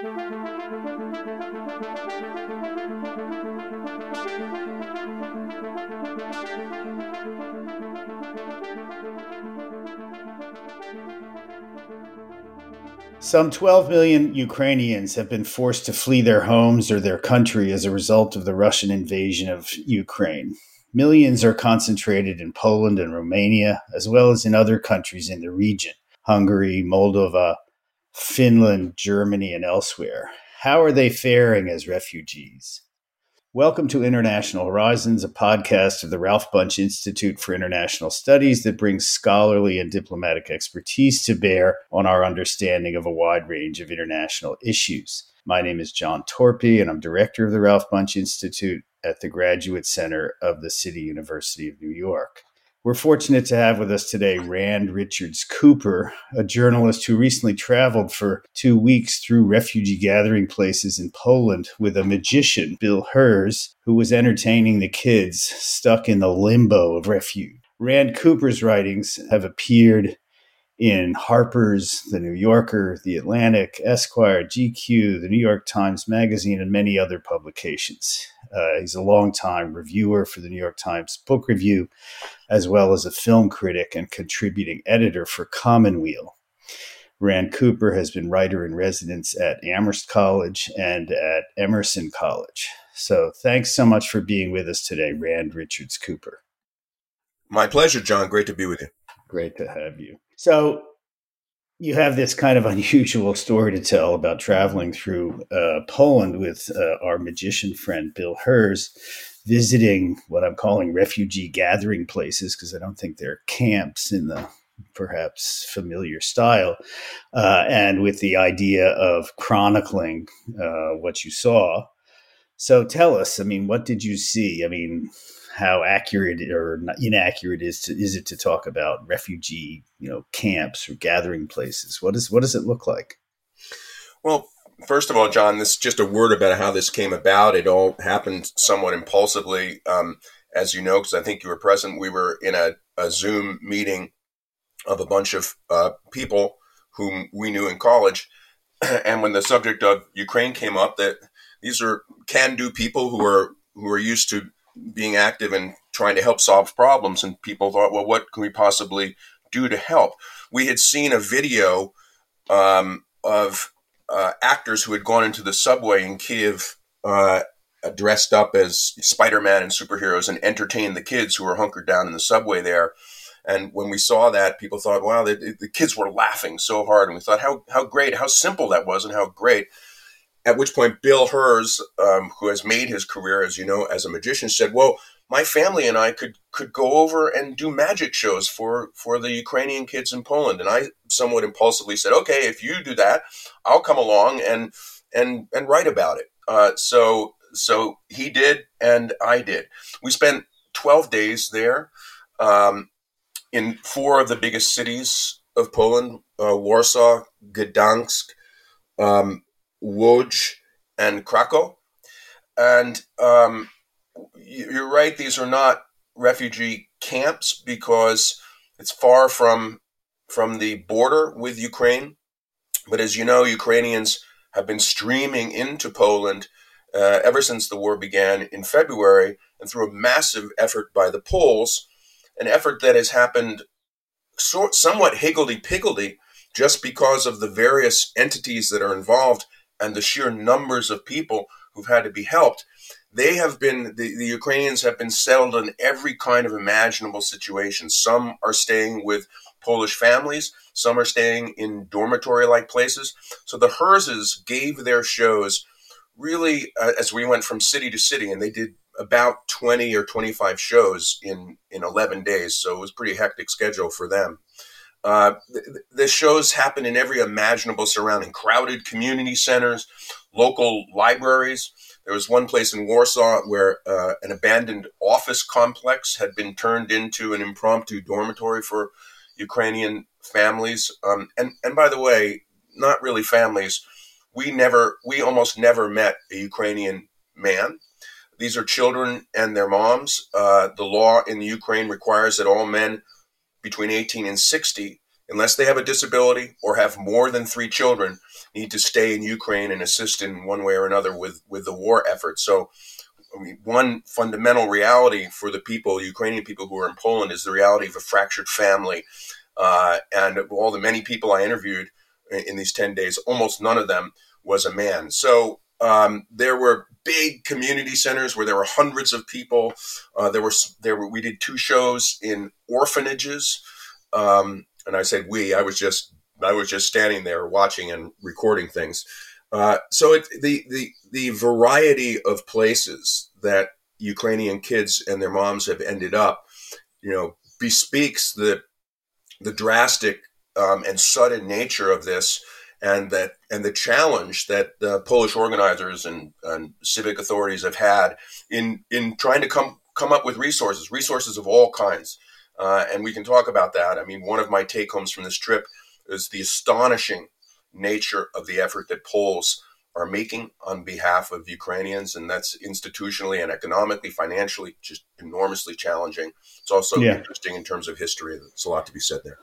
Some 12 million Ukrainians have been forced to flee their homes or their country as a result of the Russian invasion of Ukraine. Millions are concentrated in Poland and Romania, as well as in other countries in the region Hungary, Moldova, Finland, Germany, and elsewhere. How are they faring as refugees? Welcome to International Horizons, a podcast of the Ralph Bunche Institute for International Studies that brings scholarly and diplomatic expertise to bear on our understanding of a wide range of international issues. My name is John Torpey, and I'm director of the Ralph Bunche Institute at the Graduate Center of the City University of New York. We're fortunate to have with us today Rand Richards Cooper, a journalist who recently traveled for two weeks through refugee gathering places in Poland with a magician, Bill Herz, who was entertaining the kids stuck in the limbo of refuge. Rand Cooper's writings have appeared in Harper's, The New Yorker, The Atlantic, Esquire, GQ, The New York Times Magazine, and many other publications. Uh, he's a longtime reviewer for the New York Times Book Review, as well as a film critic and contributing editor for Commonweal. Rand Cooper has been writer in residence at Amherst College and at Emerson College. So thanks so much for being with us today, Rand Richards Cooper. My pleasure, John. Great to be with you. Great to have you. So you have this kind of unusual story to tell about traveling through uh, Poland with uh, our magician friend Bill Herz, visiting what I'm calling refugee gathering places because I don't think they're camps in the perhaps familiar style, uh, and with the idea of chronicling uh, what you saw. So tell us, I mean, what did you see? I mean, how accurate or inaccurate is to, is it to talk about refugee you know camps or gathering places? What is what does it look like? Well first of all john this just a word about how this came about. It all happened somewhat impulsively. Um, as you know because i think you were present we were in a, a zoom meeting of a bunch of uh, people whom we knew in college. And when the subject of ukraine came up that these are can do people who are who are used to being active and trying to help solve problems. And people thought, well, what can we possibly do to help? We had seen a video um, of uh, actors who had gone into the subway in Kiev. Uh, dressed up as Spider-Man and superheroes and entertained the kids who were hunkered down in the subway there. And when we saw that, people thought, wow, the, the kids were laughing so hard. And we thought, how, how great, how simple that was and how great. At which point, Bill Herz, um, who has made his career, as you know, as a magician, said, "Well, my family and I could could go over and do magic shows for for the Ukrainian kids in Poland." And I somewhat impulsively said, "Okay, if you do that, I'll come along and and and write about it." Uh, so so he did, and I did. We spent twelve days there um, in four of the biggest cities of Poland: uh, Warsaw, Gdansk. Um, Łódź, and Krakow. And um, you're right; these are not refugee camps because it's far from from the border with Ukraine. But as you know, Ukrainians have been streaming into Poland uh, ever since the war began in February, and through a massive effort by the Poles, an effort that has happened somewhat higgledy-piggledy just because of the various entities that are involved and the sheer numbers of people who've had to be helped, they have been the, the Ukrainians have been settled in every kind of imaginable situation. Some are staying with Polish families, some are staying in dormitory like places. So the Herzes gave their shows really uh, as we went from city to city, and they did about 20 or 25 shows in in 11 days so it was pretty hectic schedule for them uh, the, shows happen in every imaginable surrounding crowded community centers, local libraries. There was one place in Warsaw where uh, an abandoned office complex had been turned into an impromptu dormitory for Ukrainian families. Um, and, and by the way, not really families. We never, we almost never met a Ukrainian man. These are children and their moms. Uh, the law in the Ukraine requires that all men between 18 and 60 unless they have a disability or have more than three children, need to stay in Ukraine and assist in one way or another with, with the war effort. So, I mean, one fundamental reality for the people, Ukrainian people who are in Poland, is the reality of a fractured family. Uh, and all the many people I interviewed in, in these 10 days, almost none of them was a man. So um, there were big community centers where there were hundreds of people. Uh, there were there were we did two shows in orphanages, um, and I said we. I was just I was just standing there watching and recording things. Uh, so it, the the the variety of places that Ukrainian kids and their moms have ended up, you know, bespeaks the the drastic um, and sudden nature of this and that and the challenge that the Polish organizers and, and civic authorities have had in in trying to come come up with resources, resources of all kinds, uh, and we can talk about that. I mean, one of my take homes from this trip is the astonishing nature of the effort that Poles are making on behalf of Ukrainians, and that's institutionally and economically, financially, just enormously challenging. It's also yeah. interesting in terms of history. There's a lot to be said there.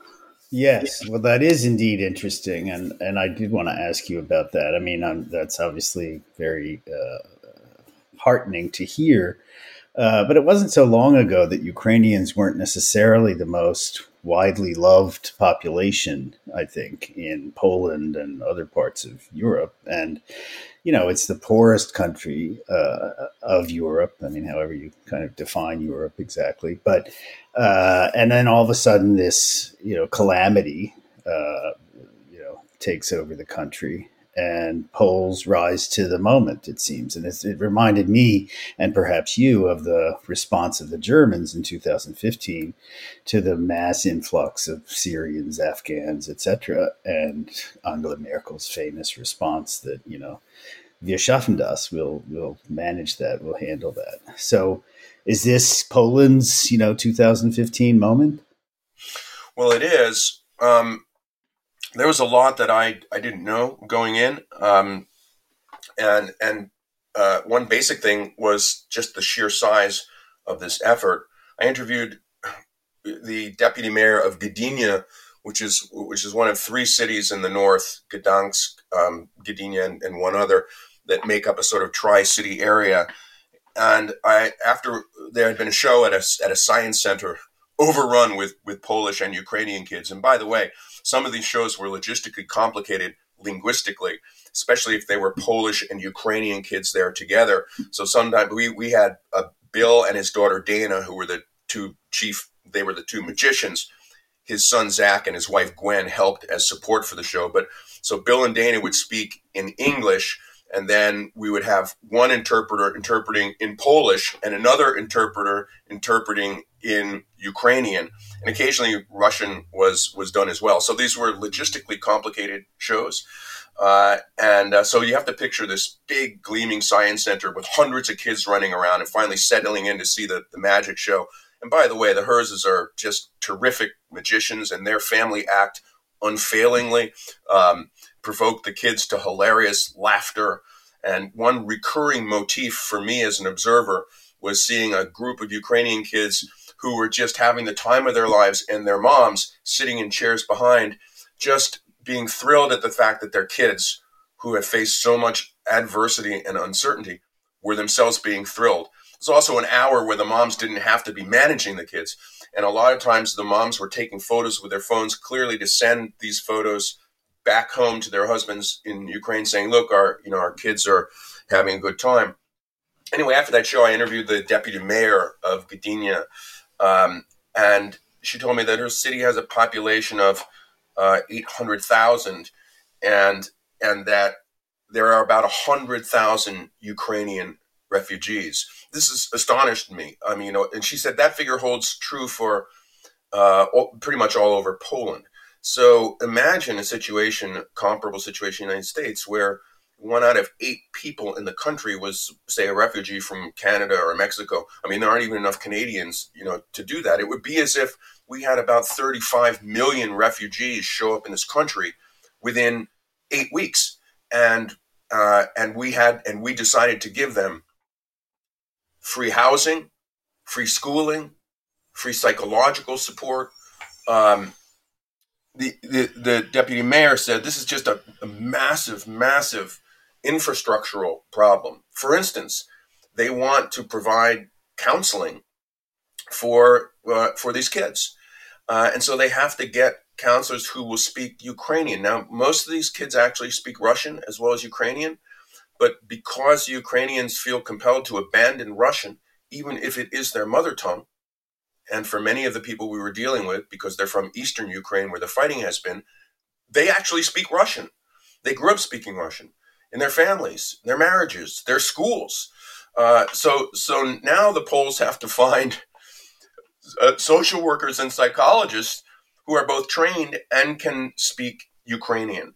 Yes, well, that is indeed interesting, and and I did want to ask you about that. I mean, um, that's obviously very uh, heartening to hear, uh, but it wasn't so long ago that Ukrainians weren't necessarily the most widely loved population. I think in Poland and other parts of Europe, and you know, it's the poorest country uh, of Europe. I mean, however you kind of define Europe exactly, but uh, and then all of a sudden, this you know calamity, uh, you know, takes over the country, and Poles rise to the moment. It seems, and it reminded me, and perhaps you, of the response of the Germans in 2015 to the mass influx of Syrians, Afghans, etc., and Angela Merkel's famous response that you know, "Wir schaffen das. We'll we'll manage that. We'll handle that." So is this Poland's, you know, 2015 moment? Well, it is. Um, there was a lot that I, I didn't know going in. Um, and and uh, one basic thing was just the sheer size of this effort. I interviewed the deputy mayor of Gdynia, which is which is one of three cities in the north, Gdansk, um, Gdynia, and, and one other that make up a sort of tri-city area and I after there had been a show at a at a science center overrun with with Polish and Ukrainian kids. And by the way, some of these shows were logistically complicated linguistically, especially if they were Polish and Ukrainian kids there together. So sometimes we we had a Bill and his daughter Dana, who were the two chief. They were the two magicians. His son Zach and his wife Gwen helped as support for the show. But so Bill and Dana would speak in English and then we would have one interpreter interpreting in Polish and another interpreter interpreting in Ukrainian, and occasionally Russian was was done as well. So these were logistically complicated shows, uh, and uh, so you have to picture this big gleaming science center with hundreds of kids running around and finally settling in to see the, the magic show. And by the way, the Herzes are just terrific magicians, and their family act unfailingly. Um, provoked the kids to hilarious laughter. And one recurring motif for me as an observer was seeing a group of Ukrainian kids who were just having the time of their lives and their moms sitting in chairs behind, just being thrilled at the fact that their kids, who have faced so much adversity and uncertainty, were themselves being thrilled. There's also an hour where the moms didn't have to be managing the kids. And a lot of times the moms were taking photos with their phones, clearly to send these photos back home to their husbands in Ukraine saying, "Look, our you know our kids are having a good time." Anyway, after that show, I interviewed the deputy mayor of Gdynia, um, and she told me that her city has a population of uh, eight hundred thousand, and and that there are about hundred thousand Ukrainian refugees. This has astonished me. I mean, you know, and she said that figure holds true for uh, all, pretty much all over Poland. So imagine a situation, comparable situation in the United States, where one out of eight people in the country was, say, a refugee from Canada or Mexico. I mean, there aren't even enough Canadians, you know, to do that. It would be as if we had about 35 million refugees show up in this country within eight weeks, and uh, and we had and we decided to give them free housing, free schooling, free psychological support. Um, the, the, the deputy mayor said this is just a, a massive, massive infrastructural problem. For instance, they want to provide counseling for uh, for these kids, uh, and so they have to get counselors who will speak Ukrainian. Now, most of these kids actually speak Russian as well as Ukrainian, but because Ukrainians feel compelled to abandon Russian, even if it is their mother tongue, and for many of the people we were dealing with, because they're from eastern Ukraine where the fighting has been, they actually speak Russian. They grew up speaking Russian in their families, their marriages, their schools. Uh, so, so now the Poles have to find uh, social workers and psychologists who are both trained and can speak Ukrainian.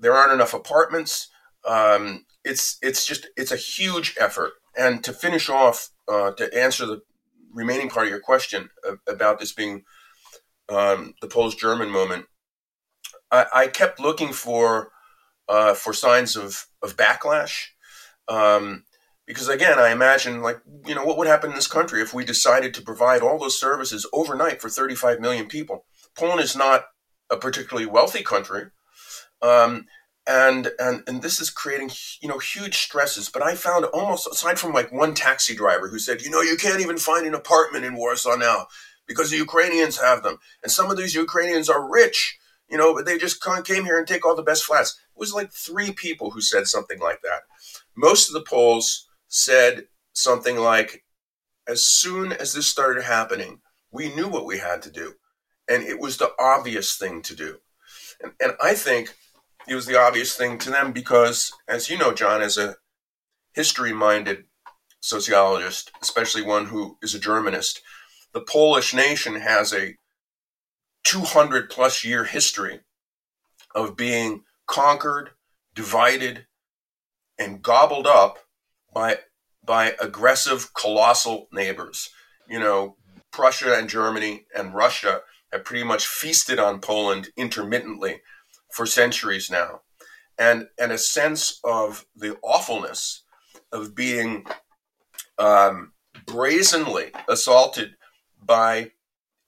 There aren't enough apartments. Um, it's it's just it's a huge effort. And to finish off, uh, to answer the remaining part of your question about this being um, the Polish German moment, I, I, kept looking for uh, for signs of of backlash. Um, because again, I imagine like you know what would happen in this country if we decided to provide all those services overnight for 35 million people. Poland is not a particularly wealthy country, um, and and and this is creating you know huge stresses. But I found almost aside from like one taxi driver who said, you know, you can't even find an apartment in Warsaw now because the Ukrainians have them, and some of these Ukrainians are rich, you know, but they just came here and take all the best flats. It was like three people who said something like that. Most of the Poles said something like, as soon as this started happening, we knew what we had to do. And it was the obvious thing to do. And, and I think it was the obvious thing to them because, as you know, John, as a history minded sociologist, especially one who is a Germanist, the Polish nation has a 200 plus year history of being conquered, divided, and gobbled up by by aggressive, colossal neighbors. You know, Prussia and Germany and Russia have pretty much feasted on Poland intermittently for centuries now. And, and a sense of the awfulness of being um, brazenly assaulted by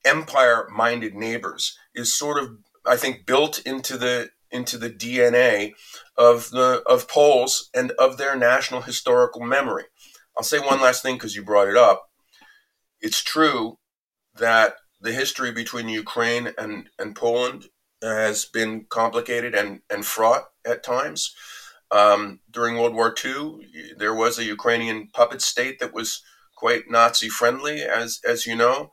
empire minded neighbors is sort of, I think, built into the into the DNA of the of Poles and of their national historical memory. I'll say one last thing because you brought it up. It's true that the history between Ukraine and, and Poland has been complicated and, and fraught at times. Um, during World War II, there was a Ukrainian puppet state that was quite Nazi friendly, as, as you know,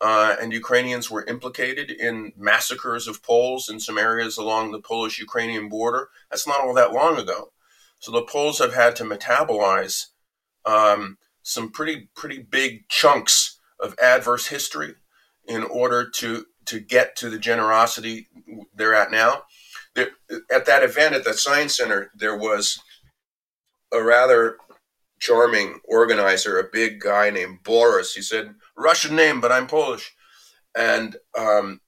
uh, and Ukrainians were implicated in massacres of Poles in some areas along the Polish Ukrainian border. That's not all that long ago. So the Poles have had to metabolize um, some pretty pretty big chunks of adverse history in order to to get to the generosity they're at now. There, at that event at the Science Center, there was a rather charming organizer, a big guy named Boris. He said, Russian name, but I'm Polish. And um,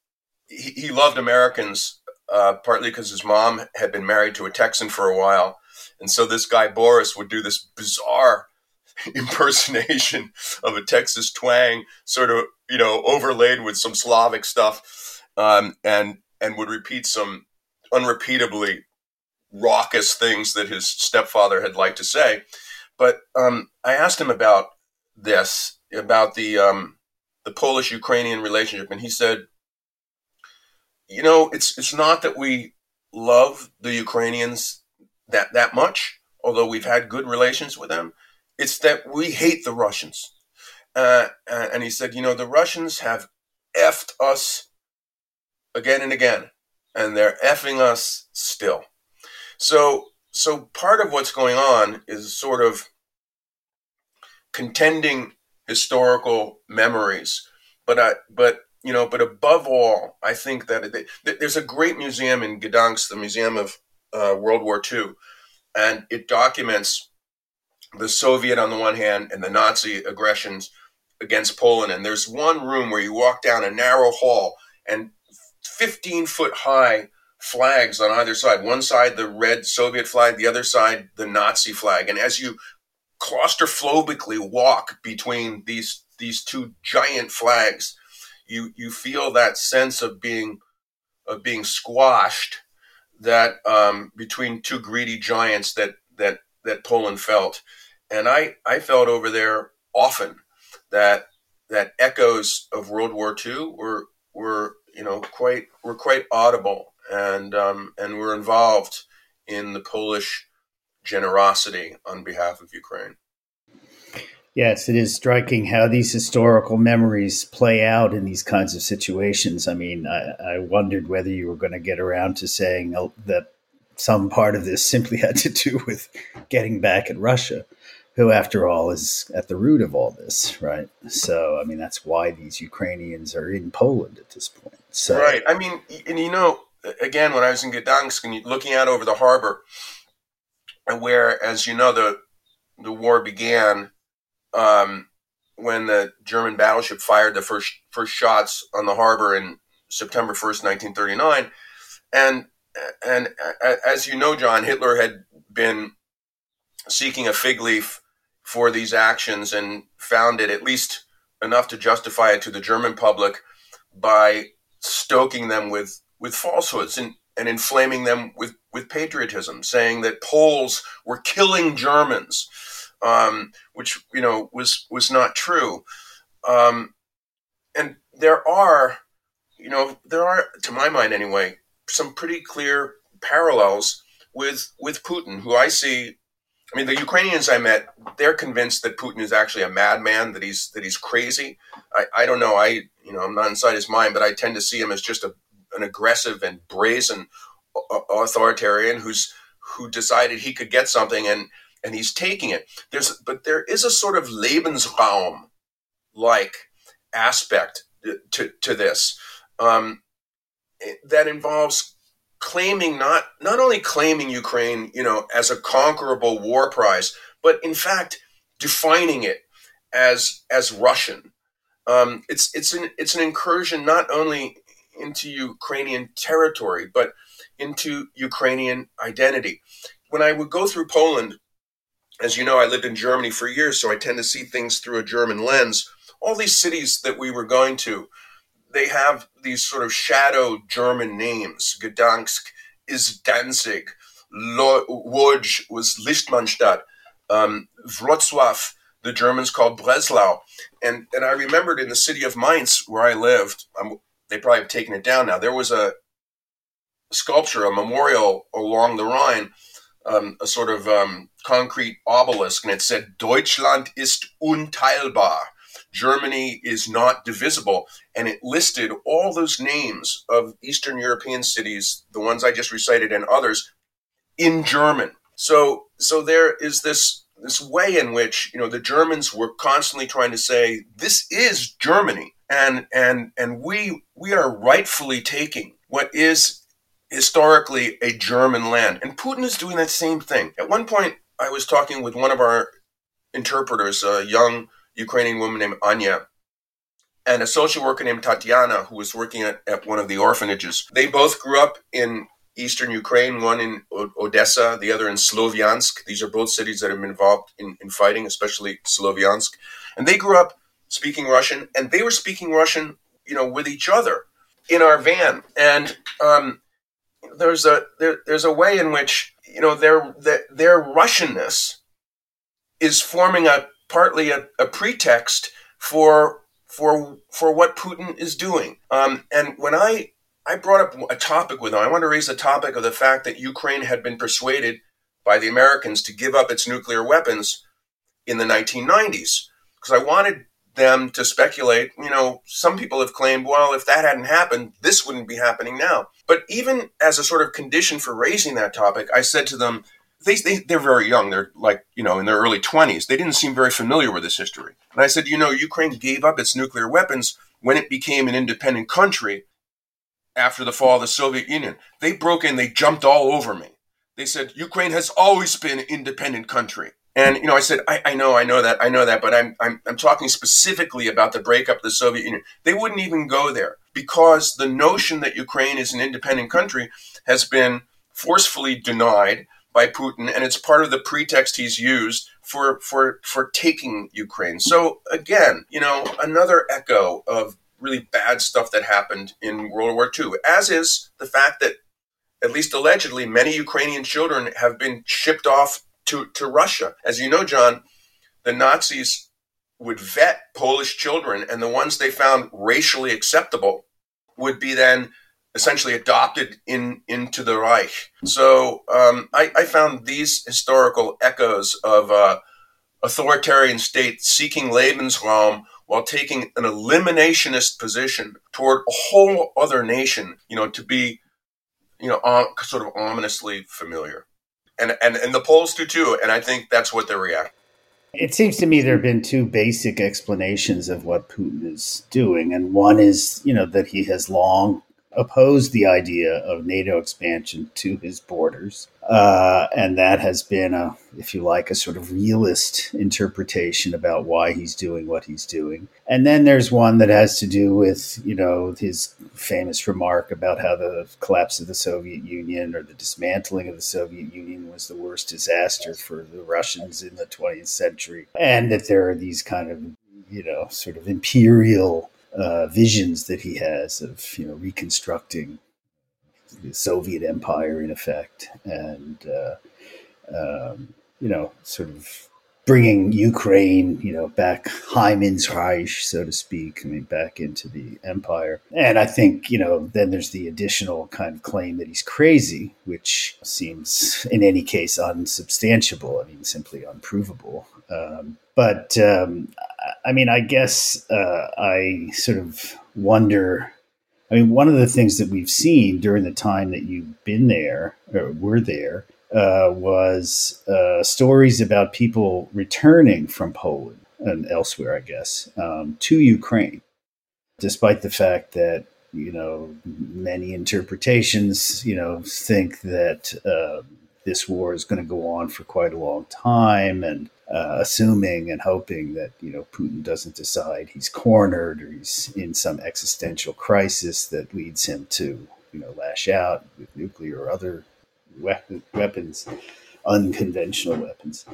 he, he, loved Americans, uh, partly because his mom had been married to a Texan for a while. And so this guy, Boris, would do this bizarre impersonation of a Texas twang, sort of you know overlaid with some Slavic stuff, um, and and would repeat some unrepeatably raucous things that his stepfather had liked to say. But um, I asked him about this, about the um, the Polish Ukrainian relationship, and he said, you know, it's it's not that we love the Ukrainians that that much, although we've had good relations with them. It's that we hate the Russians. Uh, and he said, you know, the Russians have effed us again and again, and they're effing us still. So, so part of what's going on is sort of contending historical memories, but I, but you know, but above all, I think that there's a great museum in Gdansk, the Museum of uh, World War II, and it documents the Soviet on the one hand and the Nazi aggressions against Poland. And there's one room where you walk down a narrow hall and 15 foot high flags on either side. One side, the red Soviet flag, the other side, the Nazi flag. And as you claustrophobically walk between these, these two giant flags, you, you feel that sense of being of being squashed that um, between two greedy giants that that that Poland felt, and I I felt over there often that that echoes of World War II were were you know quite were quite audible and um, and were involved in the Polish generosity on behalf of Ukraine. Yes, it is striking how these historical memories play out in these kinds of situations. I mean, I, I wondered whether you were going to get around to saying that some part of this simply had to do with getting back at Russia, who, after all, is at the root of all this, right? So, I mean, that's why these Ukrainians are in Poland at this point. So, right. I mean, and you know, again, when I was in Gdansk and looking out over the harbor, and where, as you know, the the war began um, when the German battleship fired the first first shots on the harbor in September first, nineteen thirty nine, and and as you know, John Hitler had been seeking a fig leaf for these actions and found it at least enough to justify it to the German public by stoking them with with falsehoods and, and inflaming them with, with patriotism, saying that Poles were killing Germans, um, which you know was was not true. Um, and there are, you know, there are, to my mind anyway, some pretty clear parallels with with Putin, who I see. I mean, the Ukrainians I met, they're convinced that Putin is actually a madman, that he's that he's crazy. I, I don't know. I you know I'm not inside his mind, but I tend to see him as just a an aggressive and brazen authoritarian who's who decided he could get something and and he's taking it. There's but there is a sort of Lebensraum like aspect to to this um, that involves claiming not not only claiming Ukraine, you know, as a conquerable war prize, but in fact defining it as as Russian. Um, it's it's an it's an incursion not only into Ukrainian territory, but into Ukrainian identity. When I would go through Poland, as you know, I lived in Germany for years, so I tend to see things through a German lens. All these cities that we were going to, they have these sort of shadow German names. Gdansk is Danzig, Łódź was Litzmannstadt, um, Wrocław, the Germans called Breslau. And, and I remembered in the city of Mainz, where I lived, I'm, they probably have taken it down now. There was a sculpture, a memorial along the Rhine, um, a sort of um, concrete obelisk, and it said, Deutschland ist unteilbar. Germany is not divisible. And it listed all those names of Eastern European cities, the ones I just recited and others, in German. So, so there is this this way in which you know the Germans were constantly trying to say this is Germany and and and we we are rightfully taking what is historically a German land, and Putin is doing that same thing. At one point, I was talking with one of our interpreters, a young Ukrainian woman named Anya, and a social worker named Tatiana, who was working at, at one of the orphanages. They both grew up in eastern Ukraine, one in Odessa, the other in Sloviansk. These are both cities that have been involved in, in fighting, especially Sloviansk. And they grew up speaking Russian, and they were speaking Russian, you know, with each other in our van. And um, there's a there, there's a way in which you know their their, their Russianness is forming a partly a, a pretext for for for what Putin is doing. Um, and when I I brought up a topic with him, I want to raise the topic of the fact that Ukraine had been persuaded by the Americans to give up its nuclear weapons in the 1990s because I wanted them to speculate. You know, some people have claimed, well, if that hadn't happened, this wouldn't be happening now. But even as a sort of condition for raising that topic, I said to them, they, they, they're very young. They're like, you know, in their early 20s. They didn't seem very familiar with this history. And I said, you know, Ukraine gave up its nuclear weapons when it became an independent country after the fall of the Soviet Union. They broke in, they jumped all over me. They said, Ukraine has always been an independent country. And you know, I said, I, I, know, I know that, I know that, but I'm, I'm I'm talking specifically about the breakup of the Soviet Union. They wouldn't even go there because the notion that Ukraine is an independent country has been forcefully denied by Putin, and it's part of the pretext he's used for for for taking Ukraine. So again, you know, another echo of really bad stuff that happened in World War II, as is the fact that, at least allegedly, many Ukrainian children have been shipped off to, to Russia. As you know, John, the Nazis would vet Polish children, and the ones they found racially acceptable would be then essentially adopted in into the Reich. So um, I, I, found these historical echoes of uh, authoritarian state seeking Lebensraum while taking an eliminationist position toward a whole other nation, you know, to be, you know, sort of ominously familiar. And, and, and the Poles do too. And I think that's what they're reacting. It seems to me there have been two basic explanations of what Putin is doing. And one is, you know, that he has long opposed the idea of NATO expansion to his borders. Uh, and that has been a, if you like, a sort of realist interpretation about why he's doing what he's doing. And then there's one that has to do with, you know, his famous remark about how the collapse of the Soviet Union or the dismantling of the Soviet Union was the worst disaster for the Russians in the 20th century. And that there are these kind of, you know, sort of imperial uh, visions that he has of you know reconstructing the Soviet Empire in effect, and uh, um, you know sort of bringing Ukraine, you know, back Heim ins Reich, so to speak, I mean, back into the empire. And I think, you know, then there's the additional kind of claim that he's crazy, which seems in any case unsubstantiable. I mean, simply unprovable. Um, but um, I mean, I guess uh, I sort of wonder. I mean, one of the things that we've seen during the time that you've been there or were there uh, was uh, stories about people returning from Poland and elsewhere, I guess, um, to Ukraine, despite the fact that you know many interpretations, you know, think that uh, this war is going to go on for quite a long time, and uh, assuming and hoping that you know Putin doesn't decide he's cornered or he's in some existential crisis that leads him to you know lash out with nuclear or other weapons, unconventional weapons.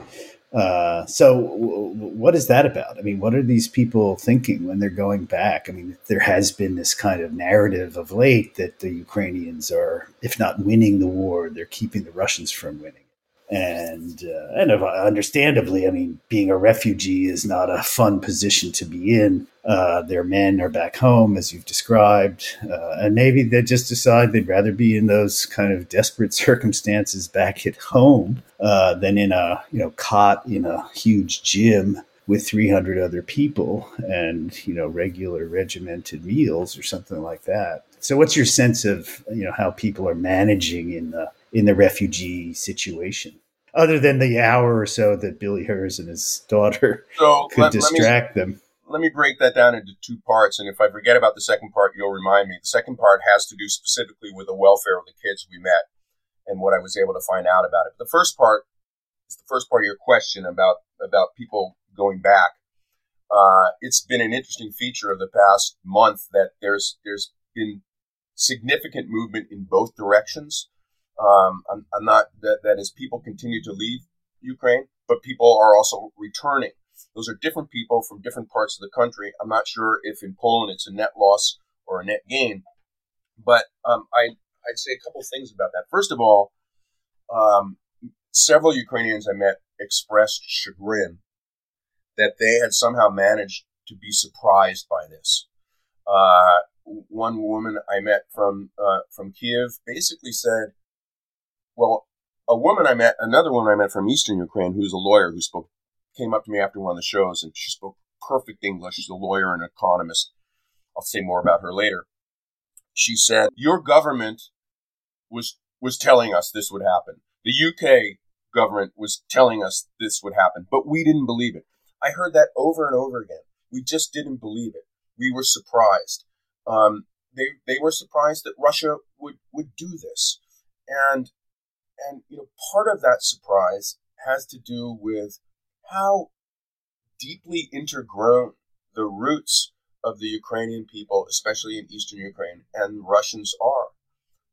Uh, so, w- what is that about? I mean, what are these people thinking when they're going back? I mean, there has been this kind of narrative of late that the Ukrainians are, if not winning the war, they're keeping the Russians from winning and uh, and understandably, I mean, being a refugee is not a fun position to be in. Uh, their men are back home, as you've described, uh, and maybe they just decide they'd rather be in those kind of desperate circumstances back at home uh, than in a you know cot in a huge gym with 300 other people and you know regular regimented meals or something like that. So, what's your sense of you know how people are managing in the in the refugee situation? other than the hour or so that Billy Herz and his daughter so could let, distract let me, them. Let me break that down into two parts, and if I forget about the second part, you'll remind me. The second part has to do specifically with the welfare of the kids we met and what I was able to find out about it. But the first part is the first part of your question about about people going back. Uh, it's been an interesting feature of the past month that there's there's been significant movement in both directions. Um, I'm, I'm, not that, that as people continue to leave Ukraine, but people are also returning. Those are different people from different parts of the country. I'm not sure if in Poland it's a net loss or a net gain, but um, I, I'd say a couple things about that. First of all, um, several Ukrainians I met expressed chagrin that they had somehow managed to be surprised by this. Uh, one woman I met from uh, from Kiev basically said, well, a woman I met, another woman I met from Eastern Ukraine, who's a lawyer, who spoke, came up to me after one of the shows, and she spoke perfect English. She's a lawyer and economist. I'll say more about her later. She said, "Your government was was telling us this would happen. The UK government was telling us this would happen, but we didn't believe it. I heard that over and over again. We just didn't believe it. We were surprised. Um, they they were surprised that Russia would would do this, and and you know, part of that surprise has to do with how deeply intergrown the roots of the Ukrainian people, especially in eastern Ukraine, and Russians are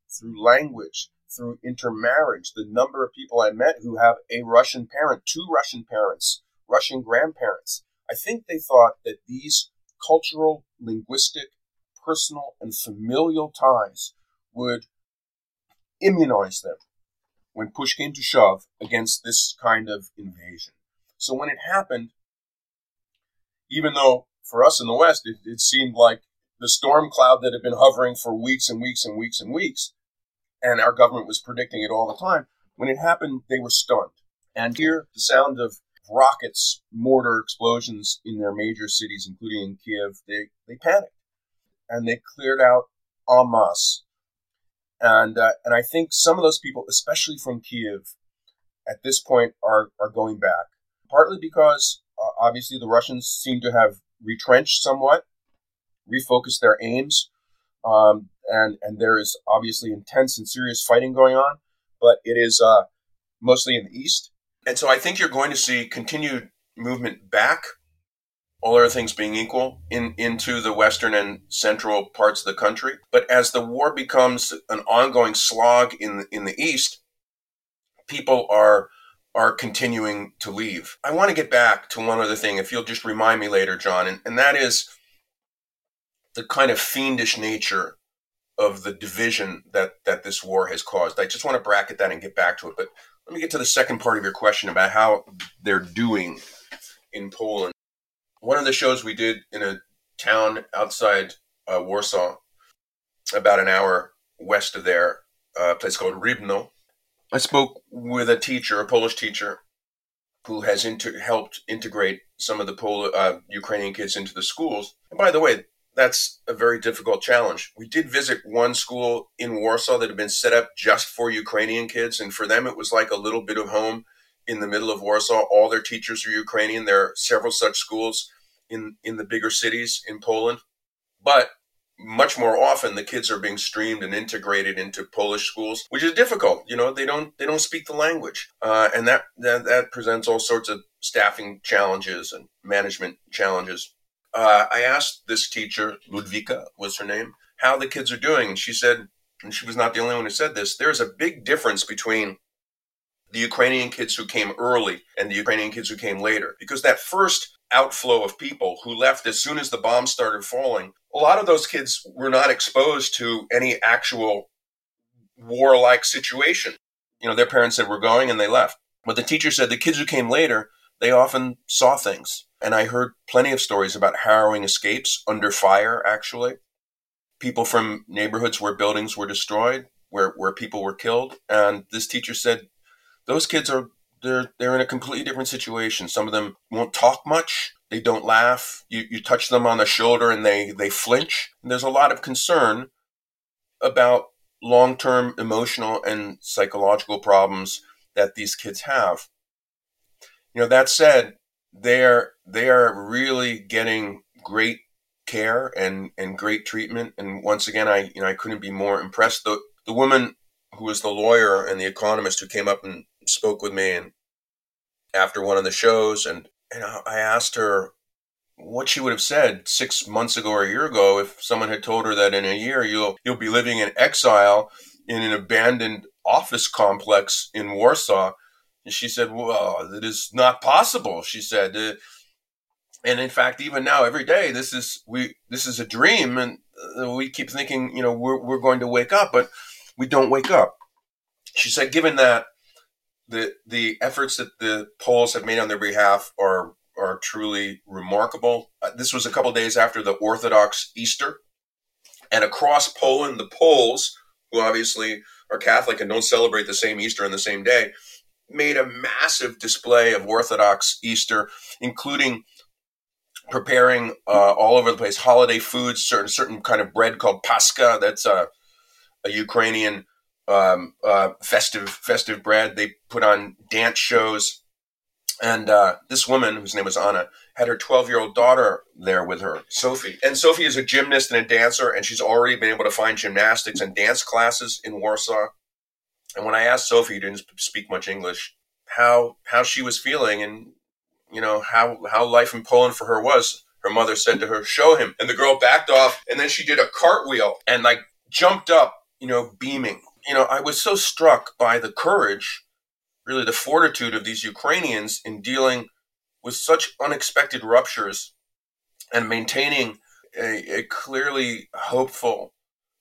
through language, through intermarriage. The number of people I met who have a Russian parent, two Russian parents, Russian grandparents. I think they thought that these cultural, linguistic, personal and familial ties would immunize them when push came to shove against this kind of invasion. So when it happened, even though for us in the West it, it seemed like the storm cloud that had been hovering for weeks and weeks and weeks and weeks, and our government was predicting it all the time, when it happened, they were stunned. And here, the sound of rockets, mortar explosions in their major cities, including in Kiev, they, they panicked and they cleared out en masse. And, uh, and I think some of those people, especially from Kiev, at this point are, are going back, partly because uh, obviously the Russians seem to have retrenched somewhat, refocused their aims, um, and, and there is obviously intense and serious fighting going on, but it is uh, mostly in the east. And so I think you're going to see continued movement back all other things being equal, in, into the western and central parts of the country. But as the war becomes an ongoing slog in in the east, people are are continuing to leave. I want to get back to one other thing, if you'll just remind me later, John, and, and that is the kind of fiendish nature of the division that that this war has caused. I just want to bracket that and get back to it. But let me get to the second part of your question about how they're doing in Poland one of the shows we did in a town outside uh, Warsaw, about an hour west of there, a place called Rybno. I spoke with a teacher, a Polish teacher, who has inter- helped integrate some of the Pol- uh, Ukrainian kids into the schools. And by the way, that's a very difficult challenge. We did visit one school in Warsaw that had been set up just for Ukrainian kids, and for them it was like a little bit of home in the middle of Warsaw. All their teachers are Ukrainian. There are several such schools in in the bigger cities in Poland, but much more often the kids are being streamed and integrated into Polish schools, which is difficult. You know, they don't they don't speak the language, uh, and that, that that presents all sorts of staffing challenges and management challenges. Uh, I asked this teacher, Ludwika was her name, how the kids are doing, and she said, and she was not the only one who said this. There's a big difference between the Ukrainian kids who came early and the Ukrainian kids who came later. Because that first outflow of people who left as soon as the bombs started falling, a lot of those kids were not exposed to any actual warlike situation. You know, their parents said, We're going, and they left. But the teacher said the kids who came later, they often saw things. And I heard plenty of stories about harrowing escapes under fire, actually. People from neighborhoods where buildings were destroyed, where, where people were killed. And this teacher said those kids are they're they're in a completely different situation. Some of them won't talk much. They don't laugh. You you touch them on the shoulder and they they flinch. And there's a lot of concern about long-term emotional and psychological problems that these kids have. You know, that said, they're they are really getting great care and and great treatment. And once again, I you know I couldn't be more impressed. The the woman who was the lawyer and the economist who came up and spoke with me and after one of the shows and and I asked her what she would have said six months ago or a year ago if someone had told her that in a year you'll you'll be living in exile in an abandoned office complex in Warsaw. And she said, "Well, it is not possible." She said, uh, and in fact, even now, every day, this is we this is a dream, and uh, we keep thinking, you know, we're we're going to wake up, but we don't wake up. She said, given that the the efforts that the Poles have made on their behalf are are truly remarkable. Uh, this was a couple days after the Orthodox Easter, and across Poland, the Poles, who obviously are Catholic and don't celebrate the same Easter on the same day, made a massive display of Orthodox Easter, including preparing uh, all over the place holiday foods, certain certain kind of bread called pascha. That's a, a Ukrainian um, uh, festive festive bread. They put on dance shows, and uh, this woman, whose name was Anna, had her 12 year old daughter there with her, Sophie. And Sophie is a gymnast and a dancer, and she's already been able to find gymnastics and dance classes in Warsaw. And when I asked Sophie, who didn't speak much English, how how she was feeling and you know how how life in Poland for her was, her mother said to her, "Show him." And the girl backed off, and then she did a cartwheel and like jumped up, you know, beaming you know, I was so struck by the courage, really the fortitude of these Ukrainians in dealing with such unexpected ruptures and maintaining a, a clearly hopeful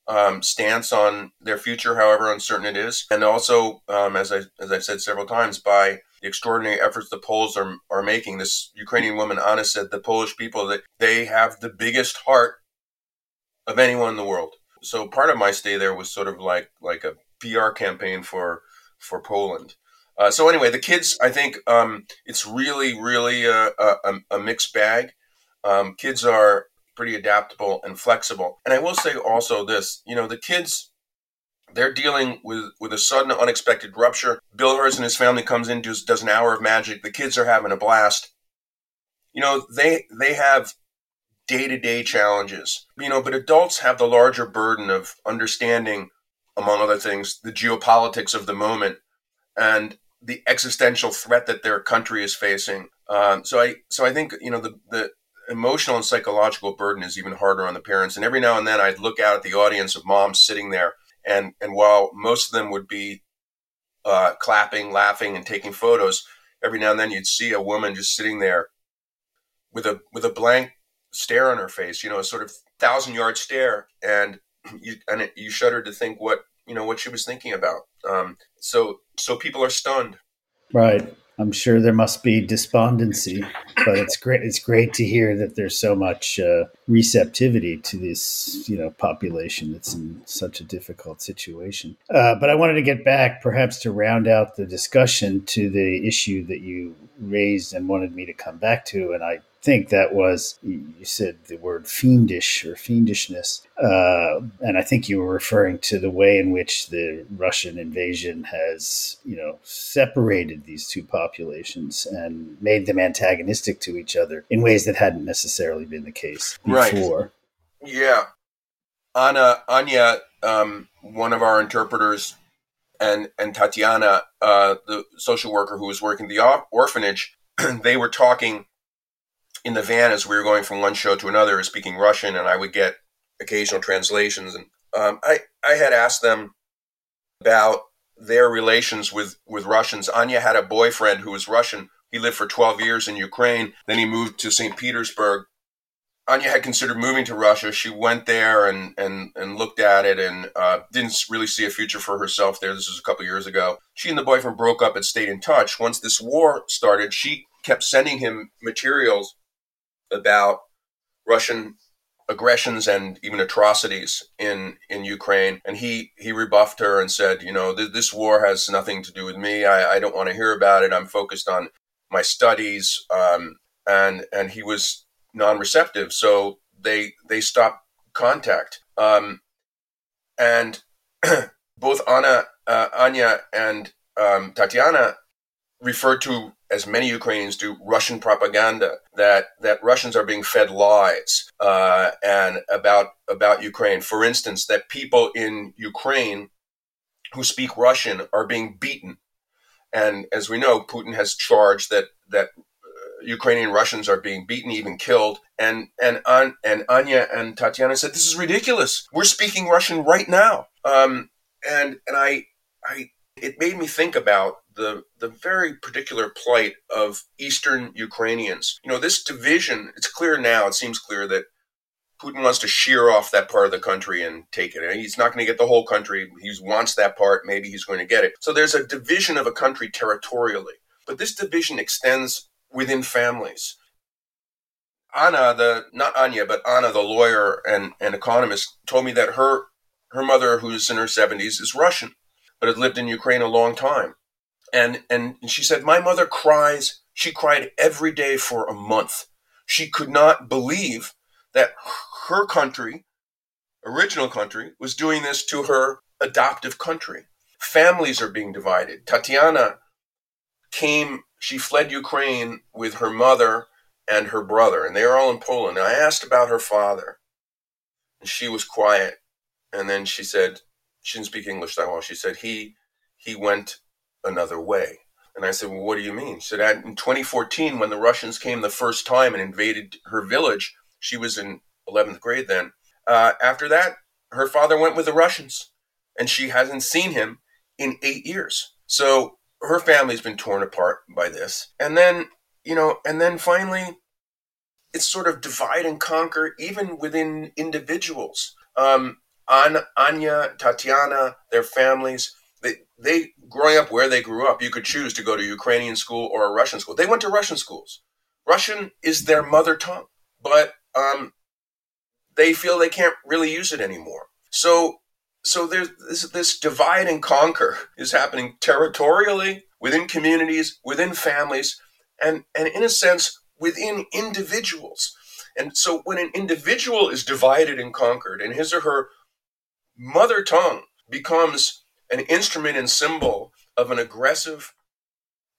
um, stance on their future, however uncertain it is, and also, um, as I as I've said several times, by the extraordinary efforts the Poles are are making. This Ukrainian woman Anna said the Polish people that they have the biggest heart of anyone in the world. So part of my stay there was sort of like like a PR campaign for for Poland. Uh, so anyway, the kids, I think um, it's really, really a, a, a mixed bag. Um, kids are pretty adaptable and flexible. And I will say also this, you know, the kids, they're dealing with, with a sudden unexpected rupture. Bill Herz and his family comes in, does, does an hour of magic. The kids are having a blast. You know, they, they have day to day challenges, you know, but adults have the larger burden of understanding, among other things, the geopolitics of the moment and the existential threat that their country is facing. Um, so I, so I think, you know, the, the, emotional and psychological burden is even harder on the parents. And every now and then I'd look out at the audience of moms sitting there, and and while most of them would be uh, clapping, laughing, and taking photos, every now and then you'd see a woman just sitting there with a with a blank stare on her face, you know, a sort of thousand yard stare, and you and it, you shudder to think what you know what she was thinking about. Um, so so people are stunned. Right. I'm sure there must be despondency, but it's great. It's great to hear that there's so much uh, receptivity to this, you know, population that's in such a difficult situation. Uh, but I wanted to get back, perhaps, to round out the discussion to the issue that you raised and wanted me to come back to, and I think that was you said the word fiendish or fiendishness, uh, and I think you were referring to the way in which the Russian invasion has you know separated these two populations and made them antagonistic to each other in ways that hadn't necessarily been the case before. Right. Yeah, Anna Anya, um, one of our interpreters, and and Tatiana, uh, the social worker who was working the orphanage, they were talking in the van as we were going from one show to another speaking Russian, and I would get occasional translations. And um, I I had asked them about their relations with with Russians. Anya had a boyfriend who was Russian. He lived for 12 years in Ukraine. Then he moved to St. Petersburg. Anya had considered moving to Russia. She went there and and and looked at it and uh, didn't really see a future for herself there. This was a couple years ago. She and the boyfriend broke up and stayed in touch. Once this war started, she kept sending him materials about Russian aggressions and even atrocities in in Ukraine, and he he rebuffed her and said, you know, th- this war has nothing to do with me. I, I don't want to hear about it. I'm focused on my studies, um, and and he was non-receptive, so they they stopped contact. Um, and both Anna, uh, Anya, and um, Tatiana referred to as many Ukrainians do, Russian propaganda that that Russians are being fed lies uh, and about about Ukraine. For instance, that people in Ukraine who speak Russian are being beaten, and as we know, Putin has charged that that uh, Ukrainian Russians are being beaten, even killed. And and An, and Anya and Tatiana said, "This is ridiculous. We're speaking Russian right now." Um, and and I I it made me think about the the very particular plight of Eastern Ukrainians. You know, this division. It's clear now. It seems clear that Putin wants to shear off that part of the country and take it. He's not going to get the whole country. He wants that part. Maybe he's going to get it. So there's a division of a country territorially, but this division extends within families. Anna, the not Anya, but Anna, the lawyer and, and economist, told me that her her mother, who's in her seventies, is Russian but had lived in Ukraine a long time. And, and she said, My mother cries. She cried every day for a month. She could not believe that her country, original country, was doing this to her adoptive country. Families are being divided. Tatiana came, she fled Ukraine with her mother and her brother, and they are all in Poland. And I asked about her father, and she was quiet. And then she said, she didn't speak English that well. She said he he went another way. And I said, Well, what do you mean? She said, In 2014, when the Russians came the first time and invaded her village, she was in 11th grade then. Uh, after that, her father went with the Russians, and she hasn't seen him in eight years. So her family's been torn apart by this. And then, you know, and then finally, it's sort of divide and conquer even within individuals. Um, Anya, Tatiana, their families, they, they growing up where they grew up, you could choose to go to Ukrainian school or a Russian school. They went to Russian schools. Russian is their mother tongue, but um, they feel they can't really use it anymore. So, so there's this, this divide and conquer is happening territorially within communities, within families, and and in a sense within individuals. And so when an individual is divided and conquered, and his or her mother tongue becomes an instrument and symbol of an aggressive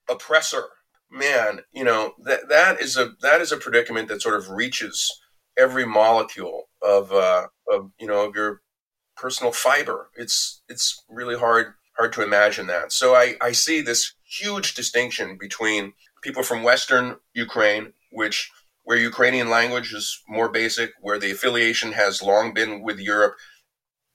oppressor. Man you know that that is a that is a predicament that sort of reaches every molecule of uh of you know of your personal fiber. It's it's really hard hard to imagine that. So i i see this huge distinction between people from western ukraine which where ukrainian language is more basic where the affiliation has long been with europe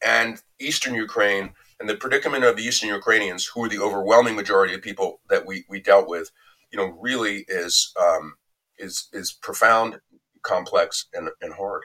and eastern ukraine and the predicament of the Eastern Ukrainians, who are the overwhelming majority of people that we, we dealt with, you know, really is um, is is profound, complex, and, and hard.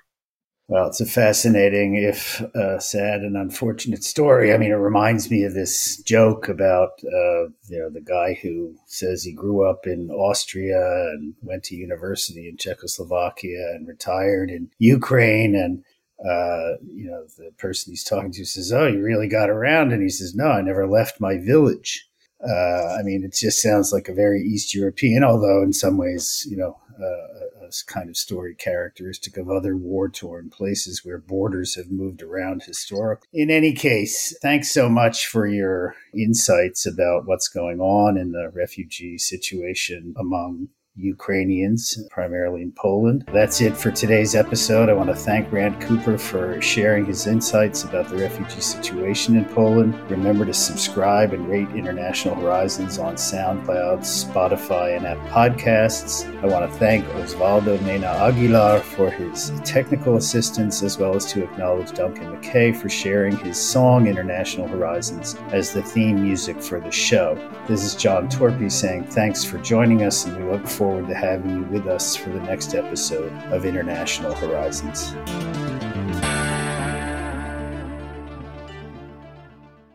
Well, it's a fascinating, if uh, sad and unfortunate story. I mean, it reminds me of this joke about uh, you know the guy who says he grew up in Austria and went to university in Czechoslovakia and retired in Ukraine and uh, you know, the person he's talking to says, "Oh, you really got around," and he says, "No, I never left my village." Uh, I mean, it just sounds like a very East European, although in some ways, you know, uh, a kind of story characteristic of other war torn places where borders have moved around historically. In any case, thanks so much for your insights about what's going on in the refugee situation among Ukrainians, primarily in Poland. That's it for today's episode. I want to thank Rand Cooper for sharing his insights about the refugee situation in Poland. Remember to subscribe and rate International Horizons on SoundCloud, Spotify, and Apple Podcasts. I want to thank Osvaldo Mena Aguilar for his technical assistance, as well as to acknowledge Duncan McKay for sharing his song International Horizons as the theme music for the show. This is John Torpey saying thanks for joining us, and we look forward forward to having you with us for the next episode of International Horizons.